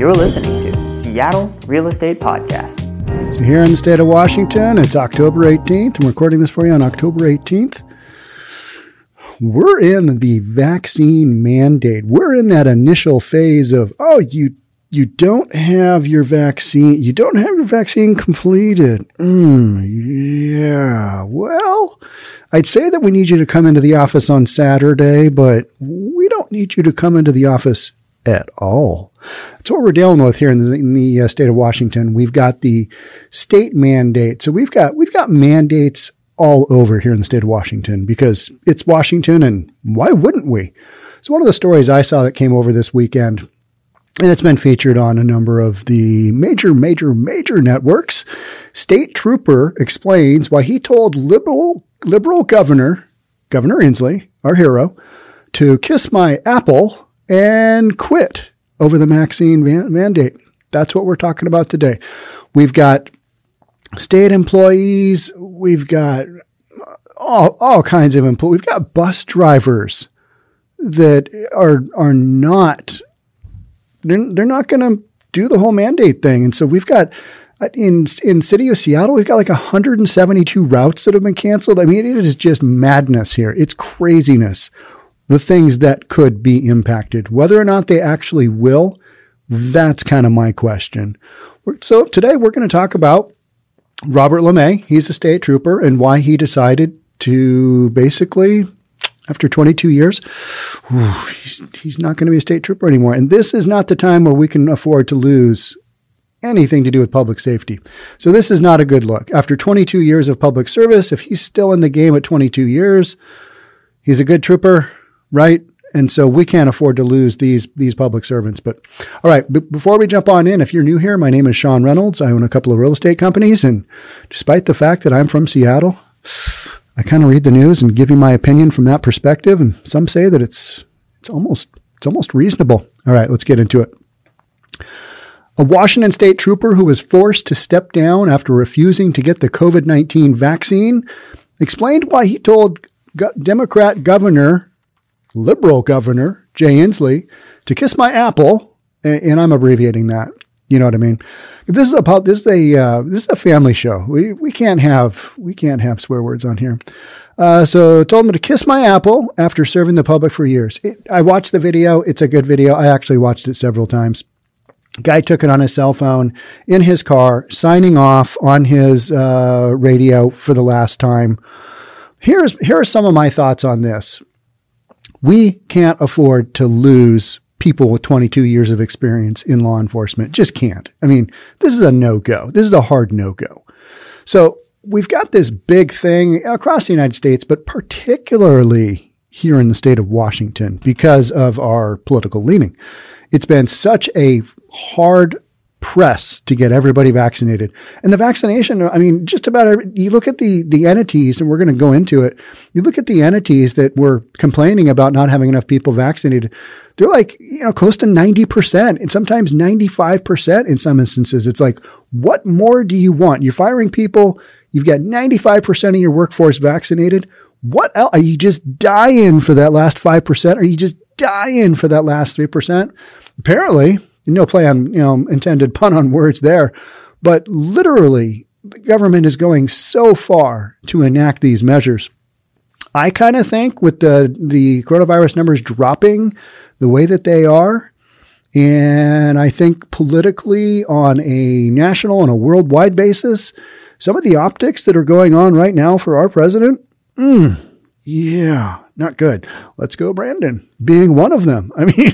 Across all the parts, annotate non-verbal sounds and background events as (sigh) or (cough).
You're listening to Seattle Real Estate Podcast. So, here in the state of Washington, it's October 18th. I'm recording this for you on October 18th. We're in the vaccine mandate. We're in that initial phase of, oh, you you don't have your vaccine. You don't have your vaccine completed. Mm, yeah. Well, I'd say that we need you to come into the office on Saturday, but we don't need you to come into the office at all. That's what we're dealing with here in the, in the uh, state of Washington. We've got the state mandate. So we've got, we've got mandates all over here in the state of Washington because it's Washington and why wouldn't we? So one of the stories I saw that came over this weekend and it's been featured on a number of the major, major, major networks. State Trooper explains why he told liberal, liberal governor, Governor Inslee, our hero, to kiss my apple and quit over the vaccine mandate. That's what we're talking about today. We've got state employees. We've got all, all kinds of employees. We've got bus drivers that are, are not they're, they're not going to do the whole mandate thing. And so we've got in in city of Seattle, we've got like 172 routes that have been canceled. I mean, it is just madness here. It's craziness. The things that could be impacted, whether or not they actually will, that's kind of my question. So today we're going to talk about Robert LaMay. He's a state trooper and why he decided to basically after 22 years, he's, he's not going to be a state trooper anymore. And this is not the time where we can afford to lose anything to do with public safety. So this is not a good look. After 22 years of public service, if he's still in the game at 22 years, he's a good trooper, right? And so we can't afford to lose these these public servants. But all right, b- before we jump on in, if you're new here, my name is Sean Reynolds. I own a couple of real estate companies, and despite the fact that I'm from Seattle, I kind of read the news and give you my opinion from that perspective, and some say that it's it's almost it's almost reasonable. All right, let's get into it. A Washington state trooper who was forced to step down after refusing to get the COVID 19 vaccine explained why he told Democrat governor, liberal governor, Jay Inslee, to kiss my apple, and, and I'm abbreviating that. You know what I mean? This is a this is a uh, this is a family show. We we can't have we can't have swear words on here. Uh, so told him to kiss my apple after serving the public for years. It, I watched the video. It's a good video. I actually watched it several times. Guy took it on his cell phone in his car, signing off on his uh, radio for the last time. Here's here are some of my thoughts on this. We can't afford to lose people with 22 years of experience in law enforcement. Just can't. I mean, this is a no go. This is a hard no go. So we've got this big thing across the United States, but particularly here in the state of Washington because of our political leaning. It's been such a hard press to get everybody vaccinated. And the vaccination, I mean, just about every, you look at the, the entities, and we're going to go into it. You look at the entities that were complaining about not having enough people vaccinated. They're like, you know, close to 90% and sometimes 95% in some instances. It's like, what more do you want? You're firing people. You've got 95% of your workforce vaccinated. What else? Are you just dying for that last 5%? Are you just dying for that last 3%? Apparently, no play on, you know, intended pun on words there, but literally the government is going so far to enact these measures. I kind of think with the, the coronavirus numbers dropping the way that they are, and I think politically on a national and a worldwide basis, some of the optics that are going on right now for our president, mm, yeah, not good. Let's go, Brandon, being one of them. I mean,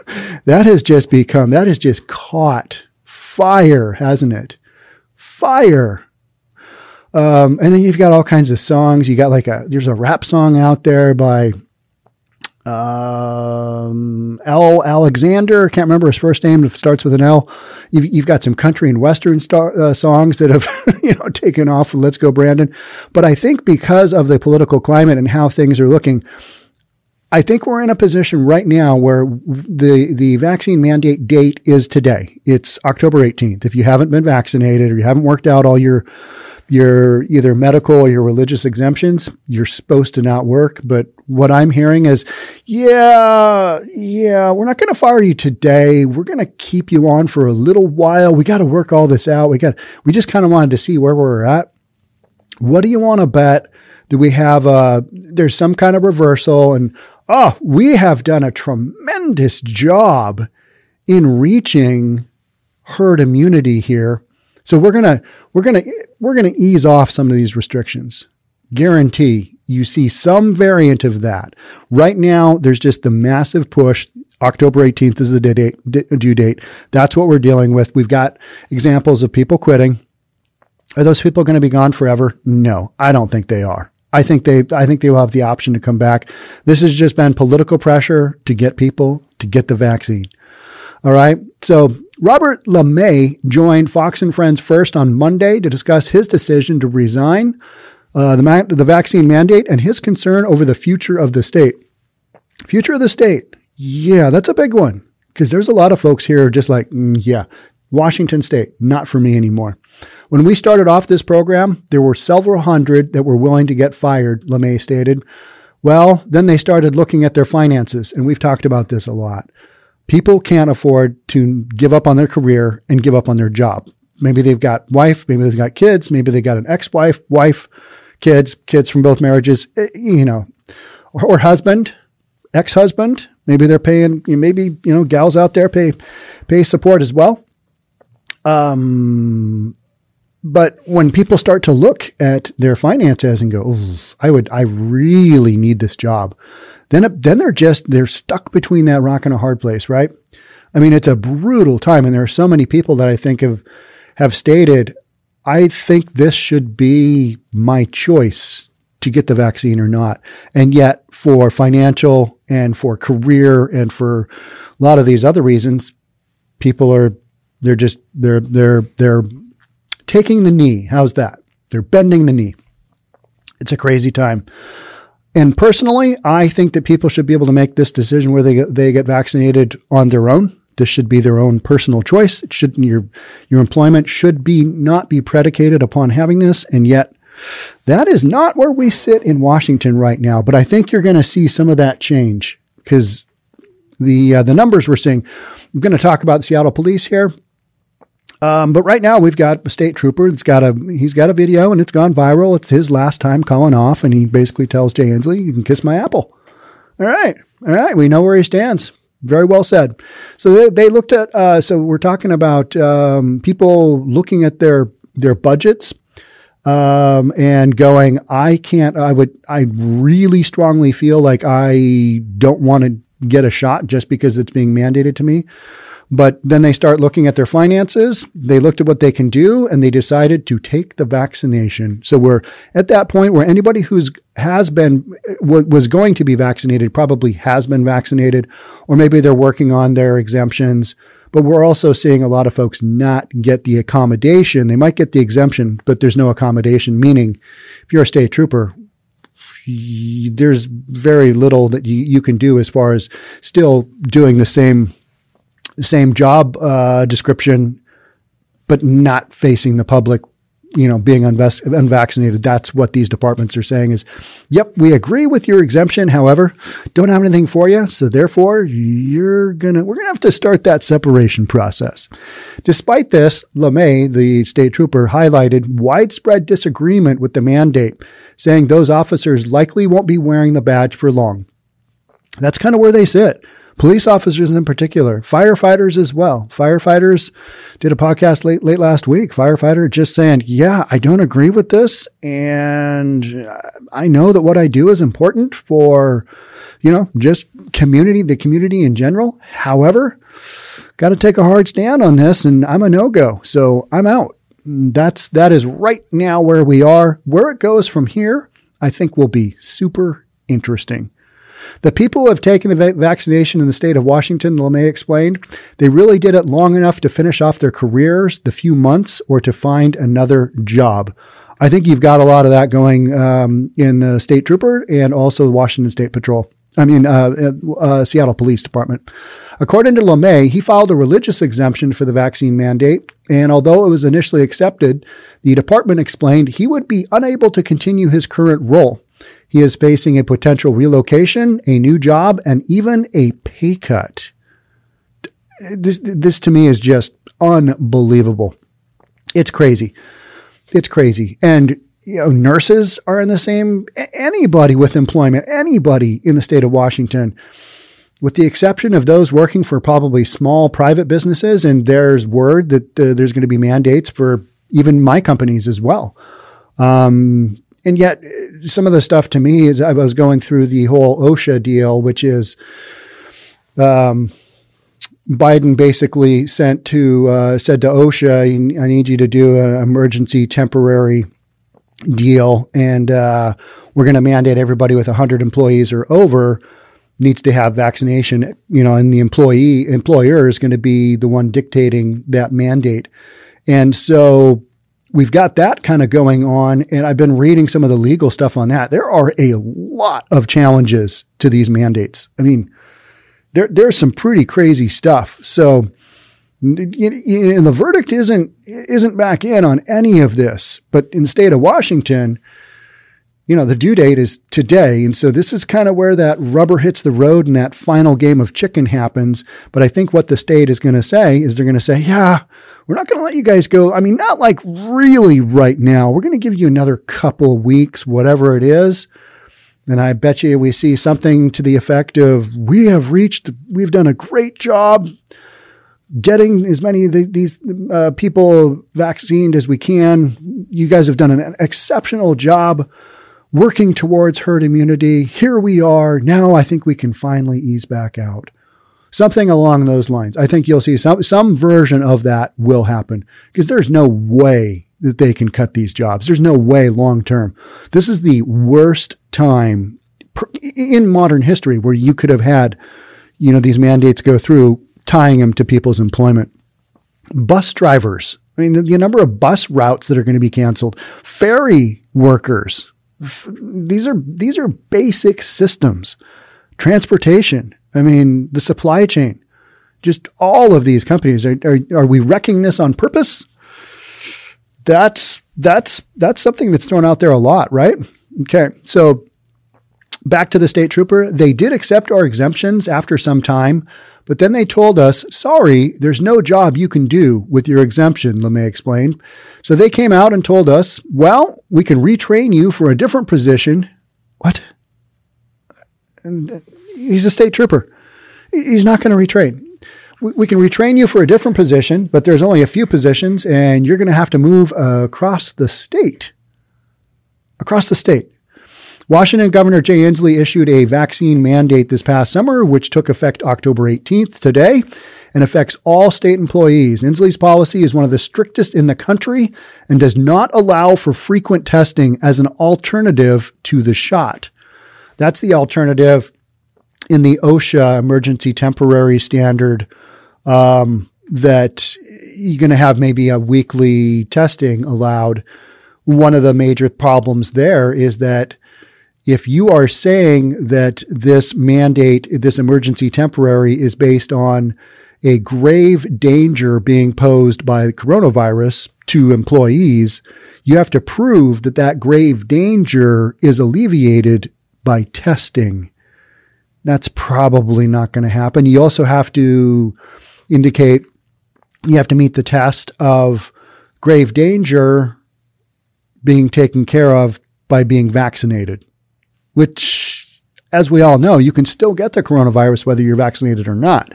(laughs) that has just become, that has just caught fire, hasn't it? Fire. Um, and then you've got all kinds of songs. You got like a, there's a rap song out there by um, L. Alexander. Can't remember his first name. It starts with an L. You've, you've got some country and western star, uh, songs that have (laughs) you know taken off. Let's go, Brandon. But I think because of the political climate and how things are looking, I think we're in a position right now where the the vaccine mandate date is today. It's October 18th. If you haven't been vaccinated or you haven't worked out all your your either medical or your religious exemptions, you're supposed to not work. But what I'm hearing is, yeah, yeah, we're not going to fire you today. We're going to keep you on for a little while. We got to work all this out. We got, we just kind of wanted to see where we're at. What do you want to bet? Do we have a, there's some kind of reversal and, oh, we have done a tremendous job in reaching herd immunity here so we're gonna we're gonna we're gonna ease off some of these restrictions. Guarantee you see some variant of that. Right now, there's just the massive push. October 18th is the date, due date. That's what we're dealing with. We've got examples of people quitting. Are those people going to be gone forever? No, I don't think they are. I think they I think they will have the option to come back. This has just been political pressure to get people to get the vaccine. All right. So Robert LaMay joined Fox and Friends first on Monday to discuss his decision to resign uh, the, ma- the vaccine mandate and his concern over the future of the state. Future of the state. Yeah, that's a big one because there's a lot of folks here just like, mm, yeah, Washington State, not for me anymore. When we started off this program, there were several hundred that were willing to get fired, LaMay stated. Well, then they started looking at their finances, and we've talked about this a lot. People can't afford to give up on their career and give up on their job. Maybe they've got wife, maybe they've got kids, maybe they got an ex-wife, wife, kids, kids from both marriages, eh, you know, or, or husband, ex-husband. Maybe they're paying, maybe, you know, gals out there pay, pay support as well. Um, but when people start to look at their finances and go, I would, I really need this job then then they're just they're stuck between that rock and a hard place, right? I mean, it's a brutal time, and there are so many people that I think have have stated, I think this should be my choice to get the vaccine or not. And yet, for financial and for career and for a lot of these other reasons, people are they're just they're they're they're taking the knee. How's that? They're bending the knee. It's a crazy time. And personally, I think that people should be able to make this decision where they get, they get vaccinated on their own. This should be their own personal choice. It should your your employment should be not be predicated upon having this, and yet that is not where we sit in Washington right now. But I think you're going to see some of that change because the uh, the numbers we're seeing. I'm going to talk about Seattle Police here. Um, but right now we've got a state trooper. It's got a he's got a video and it's gone viral. It's his last time calling off, and he basically tells Jay Inslee, "You can kiss my apple." All right, all right. We know where he stands. Very well said. So they, they looked at. Uh, so we're talking about um, people looking at their their budgets um, and going. I can't. I would. I really strongly feel like I don't want to get a shot just because it's being mandated to me. But then they start looking at their finances. They looked at what they can do and they decided to take the vaccination. So we're at that point where anybody who's has been, uh, was going to be vaccinated probably has been vaccinated, or maybe they're working on their exemptions. But we're also seeing a lot of folks not get the accommodation. They might get the exemption, but there's no accommodation, meaning if you're a state trooper, there's very little that you, you can do as far as still doing the same the same job uh, description, but not facing the public, you know, being unvac- unvaccinated. That's what these departments are saying is, yep, we agree with your exemption. However, don't have anything for you. So therefore, you're going to, we're going to have to start that separation process. Despite this, LaMay, the state trooper, highlighted widespread disagreement with the mandate, saying those officers likely won't be wearing the badge for long. That's kind of where they sit police officers in particular, firefighters as well. Firefighters did a podcast late late last week. Firefighter just saying, "Yeah, I don't agree with this, and uh, I know that what I do is important for, you know, just community, the community in general. However, got to take a hard stand on this, and I'm a no go, so I'm out." That's that is right now where we are. Where it goes from here, I think will be super interesting. The people who have taken the vaccination in the state of Washington, LaMay explained, they really did it long enough to finish off their careers, the few months, or to find another job. I think you've got a lot of that going um, in the state trooper and also the Washington State Patrol. I mean, uh, uh, Seattle Police Department. According to LaMay, he filed a religious exemption for the vaccine mandate, and although it was initially accepted, the department explained he would be unable to continue his current role. He is facing a potential relocation, a new job, and even a pay cut. This, this to me is just unbelievable. It's crazy. It's crazy. And you know, nurses are in the same, anybody with employment, anybody in the state of Washington, with the exception of those working for probably small private businesses. And there's word that uh, there's going to be mandates for even my companies as well. Um, and yet, some of the stuff to me is I was going through the whole OSHA deal, which is, um, Biden basically sent to uh, said to OSHA, "I need you to do an emergency temporary deal, and uh, we're going to mandate everybody with 100 employees or over needs to have vaccination. You know, and the employee employer is going to be the one dictating that mandate, and so we've got that kind of going on. And I've been reading some of the legal stuff on that. There are a lot of challenges to these mandates. I mean, there there's some pretty crazy stuff. So and the verdict isn't isn't back in on any of this. But in the state of Washington, you know, the due date is today, and so this is kind of where that rubber hits the road and that final game of chicken happens. But I think what the state is going to say is they're going to say, "Yeah, we're not going to let you guys go. I mean, not like really right now. We're going to give you another couple of weeks, whatever it is." And I bet you we see something to the effect of, "We have reached, we've done a great job." getting as many of the, these uh, people vaccinated as we can. You guys have done an exceptional job working towards herd immunity. Here we are. Now I think we can finally ease back out. Something along those lines. I think you'll see some, some version of that will happen because there's no way that they can cut these jobs. There's no way long term. This is the worst time in modern history where you could have had, you know, these mandates go through tying them to people's employment. Bus drivers. I mean, the, the number of bus routes that are going to be canceled. Ferry workers. These are, these are basic systems. Transportation. I mean, the supply chain. Just all of these companies. Are, are, are we wrecking this on purpose? That's, that's, that's something that's thrown out there a lot, right? Okay. So back to the state trooper. They did accept our exemptions after some time, but then they told us, sorry, there's no job you can do with your exemption, LaMay explained. So they came out and told us, well, we can retrain you for a different position. What? And uh, he's a state trooper. He's not going to retrain. We can retrain you for a different position, but there's only a few positions, and you're going to have to move across the state. Across the state. Washington Governor Jay Inslee issued a vaccine mandate this past summer, which took effect October 18th today and affects all state employees. Inslee's policy is one of the strictest in the country and does not allow for frequent testing as an alternative to the shot. That's the alternative in the OSHA emergency temporary standard um, that you're going to have maybe a weekly testing allowed. One of the major problems there is that if you are saying that this mandate, this emergency temporary is based on a grave danger being posed by coronavirus to employees, you have to prove that that grave danger is alleviated by testing. That's probably not going to happen. You also have to indicate you have to meet the test of grave danger being taken care of by being vaccinated which, as we all know, you can still get the coronavirus whether you're vaccinated or not.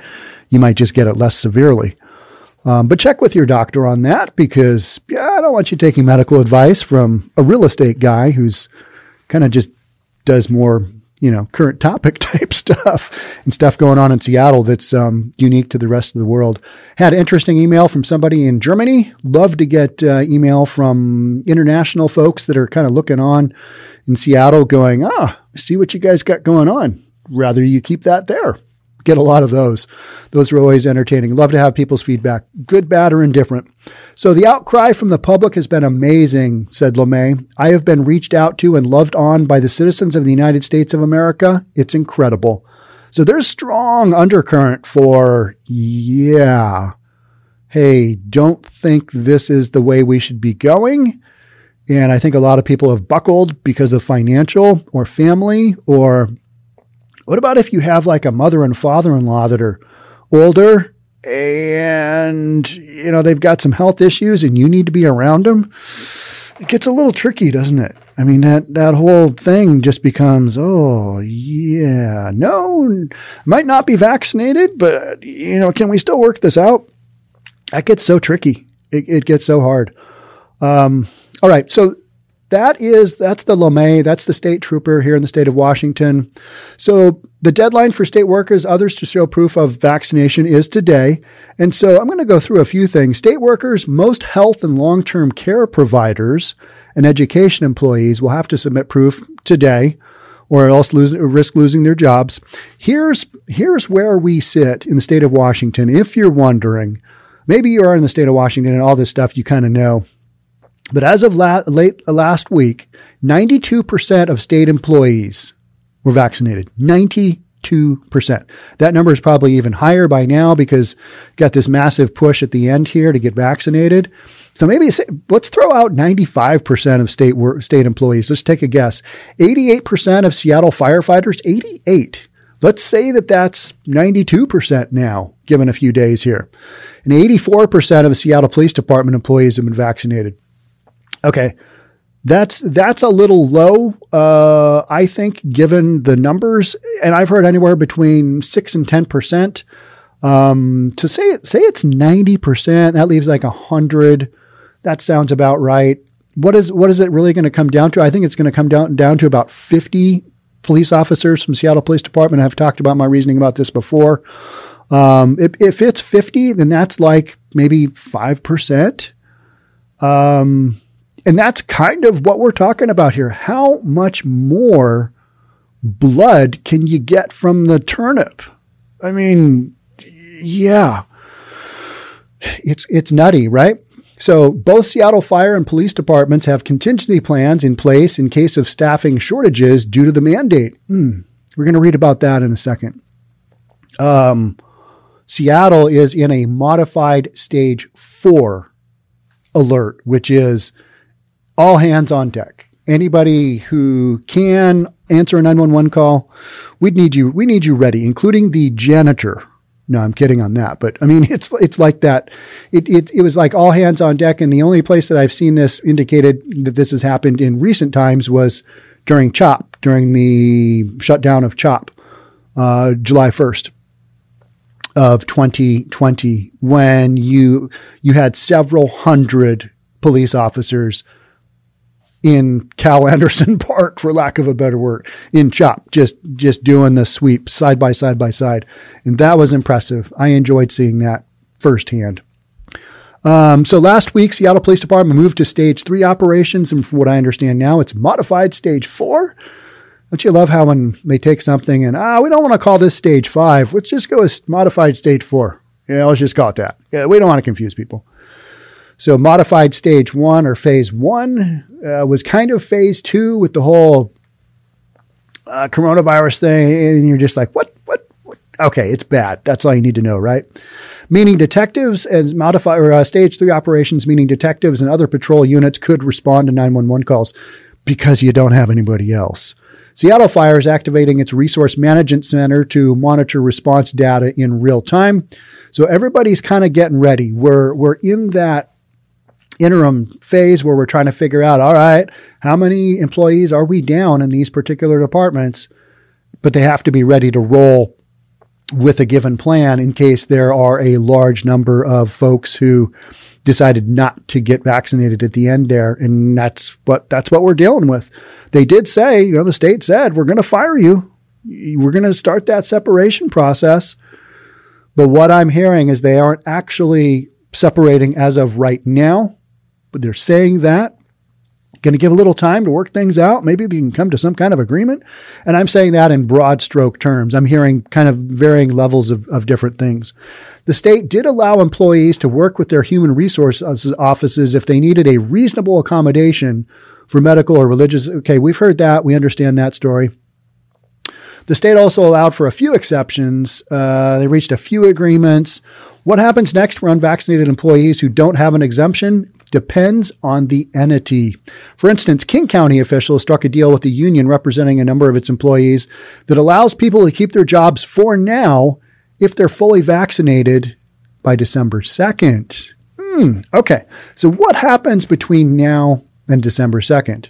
You might just get it less severely. Um, but check with your doctor on that because yeah, I don't want you taking medical advice from a real estate guy who's kind of just does more, you know, current topic (laughs) type stuff and stuff going on in Seattle that's um, unique to the rest of the world. Had interesting email from somebody in Germany. Love to get uh, email from international folks that are kind of looking on in Seattle going, ah, see what you guys got going on. Rather you keep that there get a lot of those. Those are always entertaining. Love to have people's feedback, good, bad, or indifferent. So the outcry from the public has been amazing, said LaMay. I have been reached out to and loved on by the citizens of the United States of America. It's incredible. So there's strong undercurrent for, yeah, hey, don't think this is the way we should be going. And I think a lot of people have buckled because of financial or family or what about if you have like a mother and father in law that are older and you know they've got some health issues and you need to be around them? It gets a little tricky, doesn't it? I mean that that whole thing just becomes oh yeah no might not be vaccinated but you know can we still work this out? That gets so tricky. It, it gets so hard. Um, all right, so that is that's the LaMay, that's the state trooper here in the state of Washington. So the deadline for state workers, others to show proof of vaccination is today. And so I'm going to go through a few things. State workers, most health and long-term care providers, and education employees will have to submit proof today or else lose, risk losing their jobs. Here's, here's where we sit in the state of Washington. If you're wondering, maybe you are in the state of Washington and all this stuff you kind of know. But as of la- late uh, last week, 92% of state employees were vaccinated. 92%. That number is probably even higher by now because got this massive push at the end here to get vaccinated. So maybe let's throw out 95% of state state employees. Let's take a guess. 88% of Seattle firefighters, 88. Let's say that that's 92% now, given a few days here. And 84% of Seattle Police Department employees have been vaccinated. Okay. That's that's a little low, uh, I think, given the numbers, and I've heard anywhere between six and ten percent. Um, to say it, say it's ninety percent, that leaves like a hundred. That sounds about right. What is what is it really going to come down to? I think it's going to come down down to about fifty police officers from Seattle Police Department. I've talked about my reasoning about this before. Um, if, if, it's 50, then that's like maybe 5%. Um, and that's kind of what we're talking about here. How much more blood can you get from the turnip? I mean, yeah. It's it's nutty, right? So both Seattle Fire and Police departments have contingency plans in place in case of staffing shortages due to the mandate. Hmm. We're going to read about that in a second. Um, Seattle is in a modified stage four alert, which is all hands on deck. Anybody who can answer a 911 call, we need you, we need you ready, including the janitor. No, I'm kidding on that. But I mean, (laughs) it's, it's like that. It, it, it was like all hands on deck. And the only place that I've seen this indicated that this has happened in recent times was during CHOP, during the shutdown of CHOP, uh, July 1st of 2020, when you, you had several hundred police officers in Cal (laughs) Anderson Park, for lack of a better word, in CHOP, just just doing the sweep side by side by side, and that was impressive. I enjoyed seeing that firsthand. Um, so last week, Seattle Police Department moved to stage three operations, and from what I understand now, it's modified stage four. Don't you love how when they take something and ah, we don't want to call this stage five, let's just go with modified stage four. Yeah, let's just call it that. Yeah, we don't want to confuse people. So modified stage one or phase one uh, was kind of phase two with the whole uh, coronavirus thing, and you're just like, what, what, what? Okay, it's bad. That's all you need to know, right? Meaning detectives and modify or uh, stage three operations, meaning detectives and other patrol units could respond to 911 calls because you don't have anybody else. Seattle Fire is activating its resource management center to monitor response data in real time. So everybody's kind of getting ready. We're we're in that interim phase where we're trying to figure out, all right, how many employees are we down in these particular departments? But they have to be ready to roll with a given plan in case there are a large number of folks who decided not to get vaccinated at the end there. And that's what, that's what we're dealing with. They did say, you know, the state said, we're going to fire you. We're going to start that separation process. But what I'm hearing is they aren't actually separating as of right now but they're saying that. Going to give a little time to work things out. Maybe we can come to some kind of agreement. And I'm saying that in broad stroke terms. I'm hearing kind of varying levels of, of different things. The state did allow employees to work with their human resources offices if they needed a reasonable accommodation for medical or religious. Okay, we've heard that. We understand that story. The state also allowed for a few exceptions. Uh, they reached a few agreements. What happens next for unvaccinated employees who don't have an exemption depends on the entity. For instance, King County officials struck a deal with the union representing a number of its employees that allows people to keep their jobs for now if they're fully vaccinated by December 2nd. Hmm, okay, so what happens between now and December 2nd?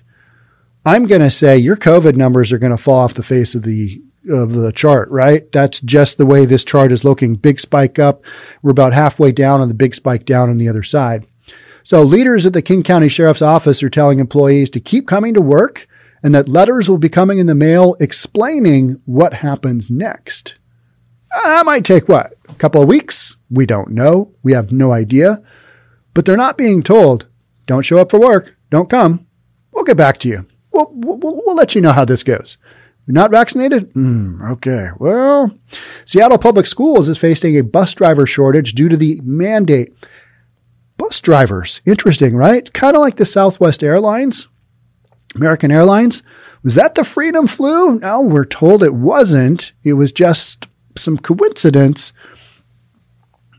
I'm going to say your COVID numbers are going to fall off the face of the of the chart, right? That's just the way this chart is looking. Big spike up. We're about halfway down on the big spike down on the other side. So leaders at the King County Sheriff's Office are telling employees to keep coming to work and that letters will be coming in the mail explaining what happens next. That might take what? A couple of weeks? We don't know. We have no idea. But they're not being told, don't show up for work. Don't come. We'll get back to you. We'll, we'll, we'll let you know how this goes. Not vaccinated? Mm, okay. Well, Seattle Public Schools is facing a bus driver shortage due to the mandate. Bus drivers. Interesting, right? Kind of like the Southwest Airlines, American Airlines. Was that the freedom flu? No, we're told it wasn't. It was just some coincidence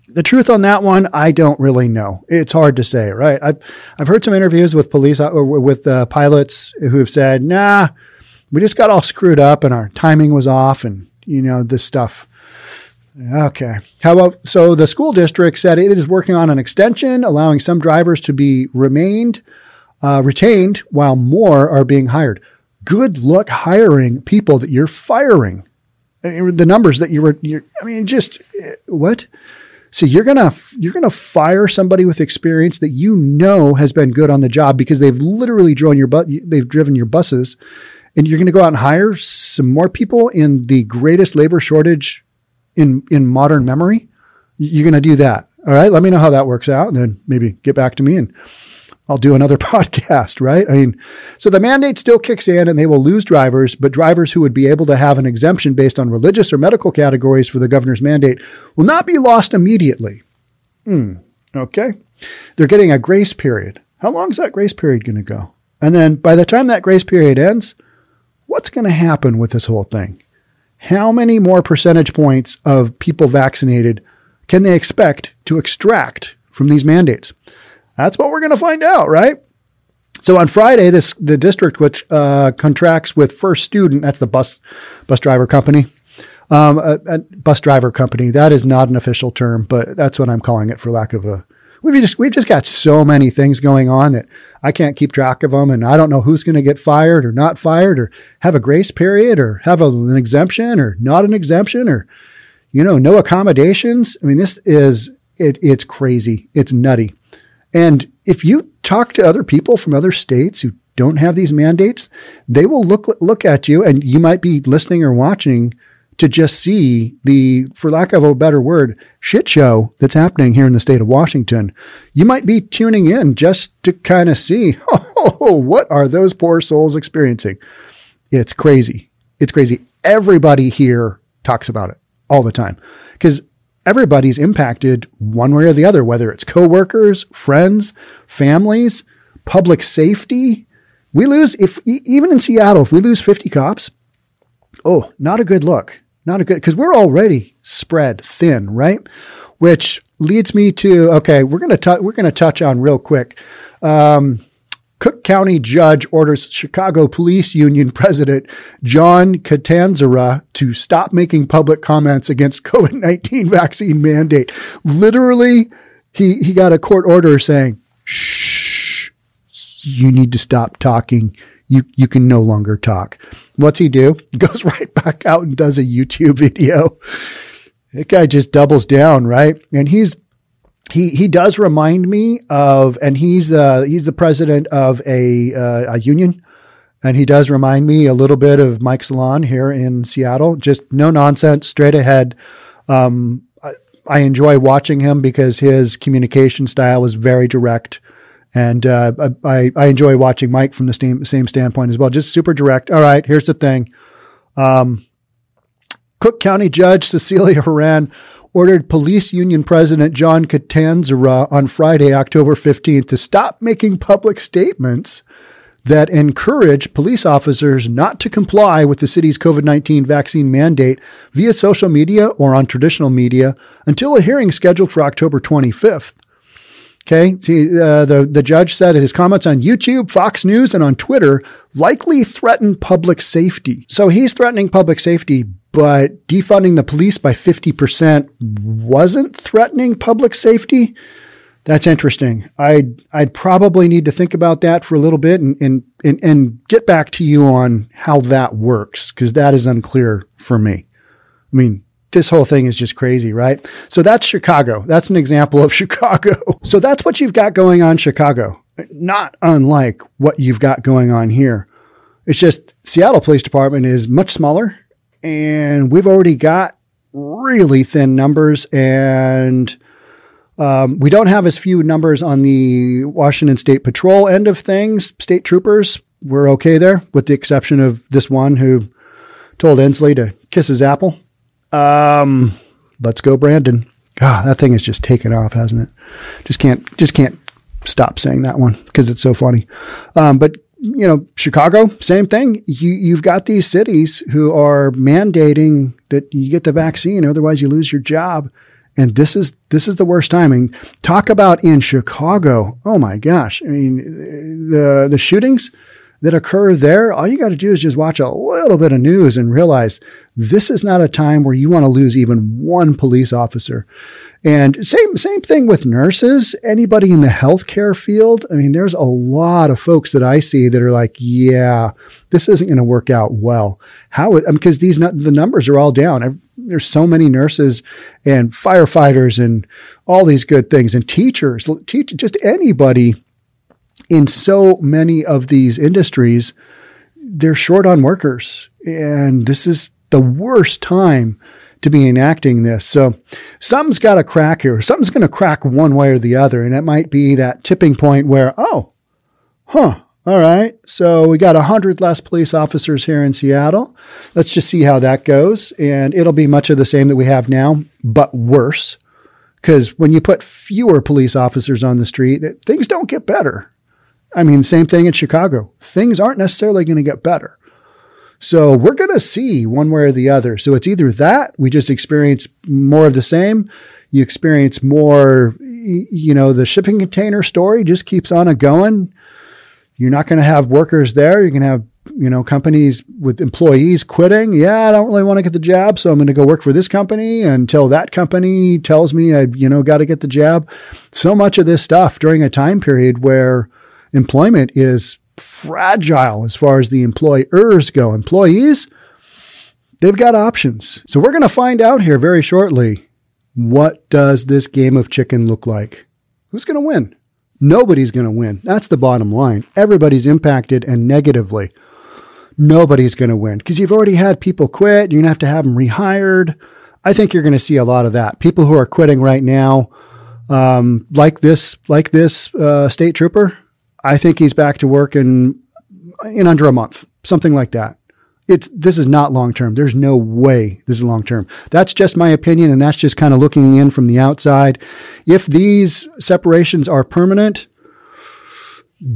the truth on that one, I don't really know. It's hard to say, right? I've I've heard some interviews with police or uh, with uh, pilots who have said, "Nah, we just got all screwed up and our timing was off, and you know this stuff." Okay. How about so the school district said it is working on an extension, allowing some drivers to be remained uh, retained while more are being hired. Good luck hiring people that you're firing. The numbers that you were, I mean, just uh, what? So you're gonna you're gonna fire somebody with experience that you know has been good on the job because they've literally driven your but they've driven your buses, and you're gonna go out and hire some more people in the greatest labor shortage in in modern memory. You're gonna do that. All right. Let me know how that works out, and then maybe get back to me and I'll do another (laughs) podcast, right? I mean, so the mandate still kicks in and they will lose drivers, but drivers who would be able to have an exemption based on religious or medical categories for the governor's mandate will not be lost immediately. Hmm. Okay. They're getting a grace period. How long is that grace period going to go? And then by the time that grace period ends, what's going to happen with this whole thing? How many more percentage points of people vaccinated can they expect to extract from these mandates? That's what we're going to find out, right? So on Friday, this the district which uh, contracts with First Student, that's the bus bus driver company, um, a, a, bus driver company. That is not an official term, but that's what I'm calling it for lack of a. We've just we've just got so many things going on that I can't keep track of them, and I don't know who's going to get fired or not fired, or have a grace period, or have a, an exemption, or not an exemption, or you know, no accommodations. I mean, this is it. It's crazy. It's nutty. And if you talk to other people from other states who don't have these mandates, they will look look at you and you might be listening or watching to just see the, for lack of a better word, shit show that's happening here in the state of Washington. You might be tuning in just to kind of see, (laughs) oh, what are those poor souls experiencing? It's crazy. It's crazy. Everybody here talks about it all the time because everybody's impacted one way or the other, whether it's coworkers, friends, families, public safety. We lose if even in Seattle, if we lose 50 cops, oh, not a good look. Not a good because we're already spread thin, right? Which leads me to okay, we're gonna t- we're gonna touch on real quick. Um, Cook County judge orders Chicago Police Union President John Catanzara to stop making public comments against COVID 19 vaccine mandate. Literally, he, he got a court order saying, shh, you need to stop talking. You, you can no longer talk. What's he do? He (laughs) goes right back out and does a YouTube video. That guy just doubles down, right? And he's he he does remind me of, and he's uh, he's the president of a uh, a union, and he does remind me a little bit of Mike Solan here in Seattle. Just no nonsense, straight ahead. Um, I, I enjoy watching him because his communication style is very direct And uh, I, I enjoy watching Mike from the same, same standpoint as well. Just super direct. All right, here's the thing. Um, Cook County Judge Cecilia Horan ordered police union president John Catanzara on Friday, October 15th, to stop making public statements that encourage police officers not to comply with the city's COVID 19 vaccine mandate via social media or on traditional media until a hearing scheduled for October 25th. Okay. Uh, the, the judge said his comments on YouTube, Fox News, and on Twitter likely threaten public safety. So he's threatening public safety, but defunding the police by 50% wasn't threatening public safety. That's interesting. I'd, I'd probably need to think about that for a little bit and, and, and, and get back to you on how that works because that is unclear for me. I mean, this whole thing is just crazy, right? So that's Chicago. That's an example of (laughs) Chicago. So that's what you've got going on Chicago. Not unlike what you've got going on here. It's just Seattle Police Department is much smaller and we've already got really thin numbers and um, we don't have as few numbers on the Washington State Patrol end of things. State troopers, we're okay there, with the exception of this one who told Inslee to kiss his apple. Um, let's go, Brandon. God, that thing has just taken off, hasn't it? Just can't, just can't stop saying that one because it's so funny. Um, but you know, Chicago, same thing. You, you've got these cities who are mandating that you get the vaccine, otherwise you lose your job. And this is this is the worst timing. Talk about in Chicago. Oh my gosh! I mean, the the shootings that occur there, all you got to do is just watch a little bit of news and realize this is not a time where you want to lose even one police officer. And same same thing with nurses, anybody in the healthcare field. I mean, there's a lot of folks that I see that are like, yeah, this isn't going to work out well. How? Because these the numbers are all down. There's so many nurses and firefighters and all these good things and teachers, teach just anybody in so many of these industries, they're short on workers. And this is the worst time to be enacting this. So something's got to crack here. Something's going to crack one way or the other. And it might be that tipping point where, oh, huh, all right. So we got a hundred less police officers here in Seattle. Let's just see how that goes. And it'll be much of the same that we have now, but worse. Because when you put fewer police officers on the street, things don't get better. I mean, same thing in Chicago. Things aren't necessarily going to get better. So we're going to see one way or the other. So it's either that we just experience more of the same. You experience more, you know, the shipping container story just keeps on a going. You're not going to have workers there. You're going to have, you know, companies with employees quitting. Yeah, I don't really want to get the job. So I'm going to go work for this company until that company tells me I, you know, got to get the job. So much of this stuff during a time period where, employment is fragile as far as the employers go. Employees, they've got options. So we're going to find out here very shortly what does this game of chicken look like? Who's going to win? Nobody's going to win. That's the bottom line. Everybody's impacted and negatively. Nobody's going to win because you've already had people quit. You're going to have to have them rehired. I think you're going to see a lot of that. People who are quitting right now, um, like this, like this uh, state trooper, I think he's back to work in in under a month, something like that. It's this is not long term. There's no way this is long term. That's just my opinion, and that's just kind of looking in from the outside. If these separations are permanent,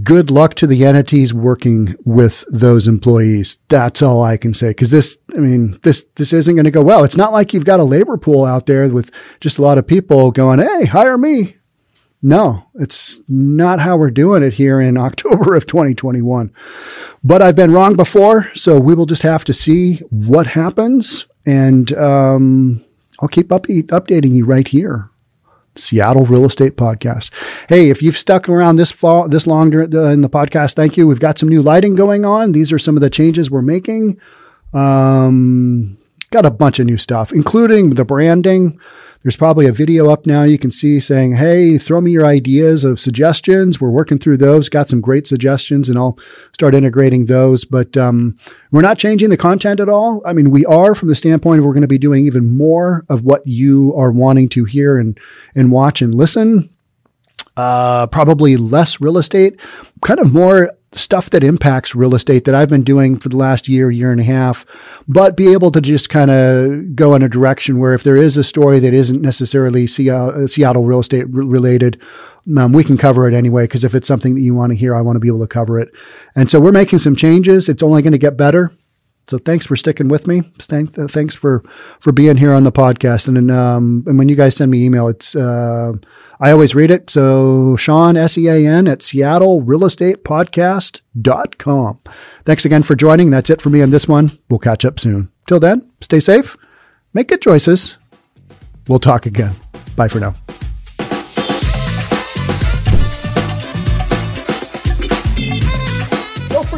good luck to the entities working with those employees. That's all I can say. Cause this, I mean, this, this isn't going to go well. It's not like you've got a labor pool out there with just a lot of people going, Hey, hire me. No, it's not how we're doing it here in (laughs) October of 2021. But I've been wrong before, so we will just have to see what happens. And um, I'll keep up- updating you right here. Seattle Real Estate Podcast. Hey, if you've stuck around this fall, this long in the podcast, thank you. We've got some new lighting going on. These are some of the changes we're making. Um, got a bunch of new stuff, including the branding. There's probably a video up now you can see saying, Hey, throw me your ideas of suggestions. We're working through those, got some great suggestions, and I'll start integrating those. But um, we're not changing the content at all. I mean, we are from the standpoint of we're going to be doing even more of what you are wanting to hear and, and watch and listen. uh, probably less real estate, kind of more stuff that impacts real estate that I've been doing for the last year, year and a half, but be able to just kind of go in a direction where if there is a story that isn't necessarily Seattle, Seattle real estate related, um, we can cover it anyway. Because if it's something that you want to hear, I want to be able to cover it. And so we're making some changes. It's only going to get better. So thanks for sticking with me. Uh, thanks for for being here on the podcast. And and, um, and when you guys send me email, it's uh, I always read it. So Sean S E A N at Seattle Real Estate podcast Podcast.com. Thanks again for joining. That's it for me on this one. We'll catch up soon. Till then, stay safe, make good choices. We'll talk again. Bye for now.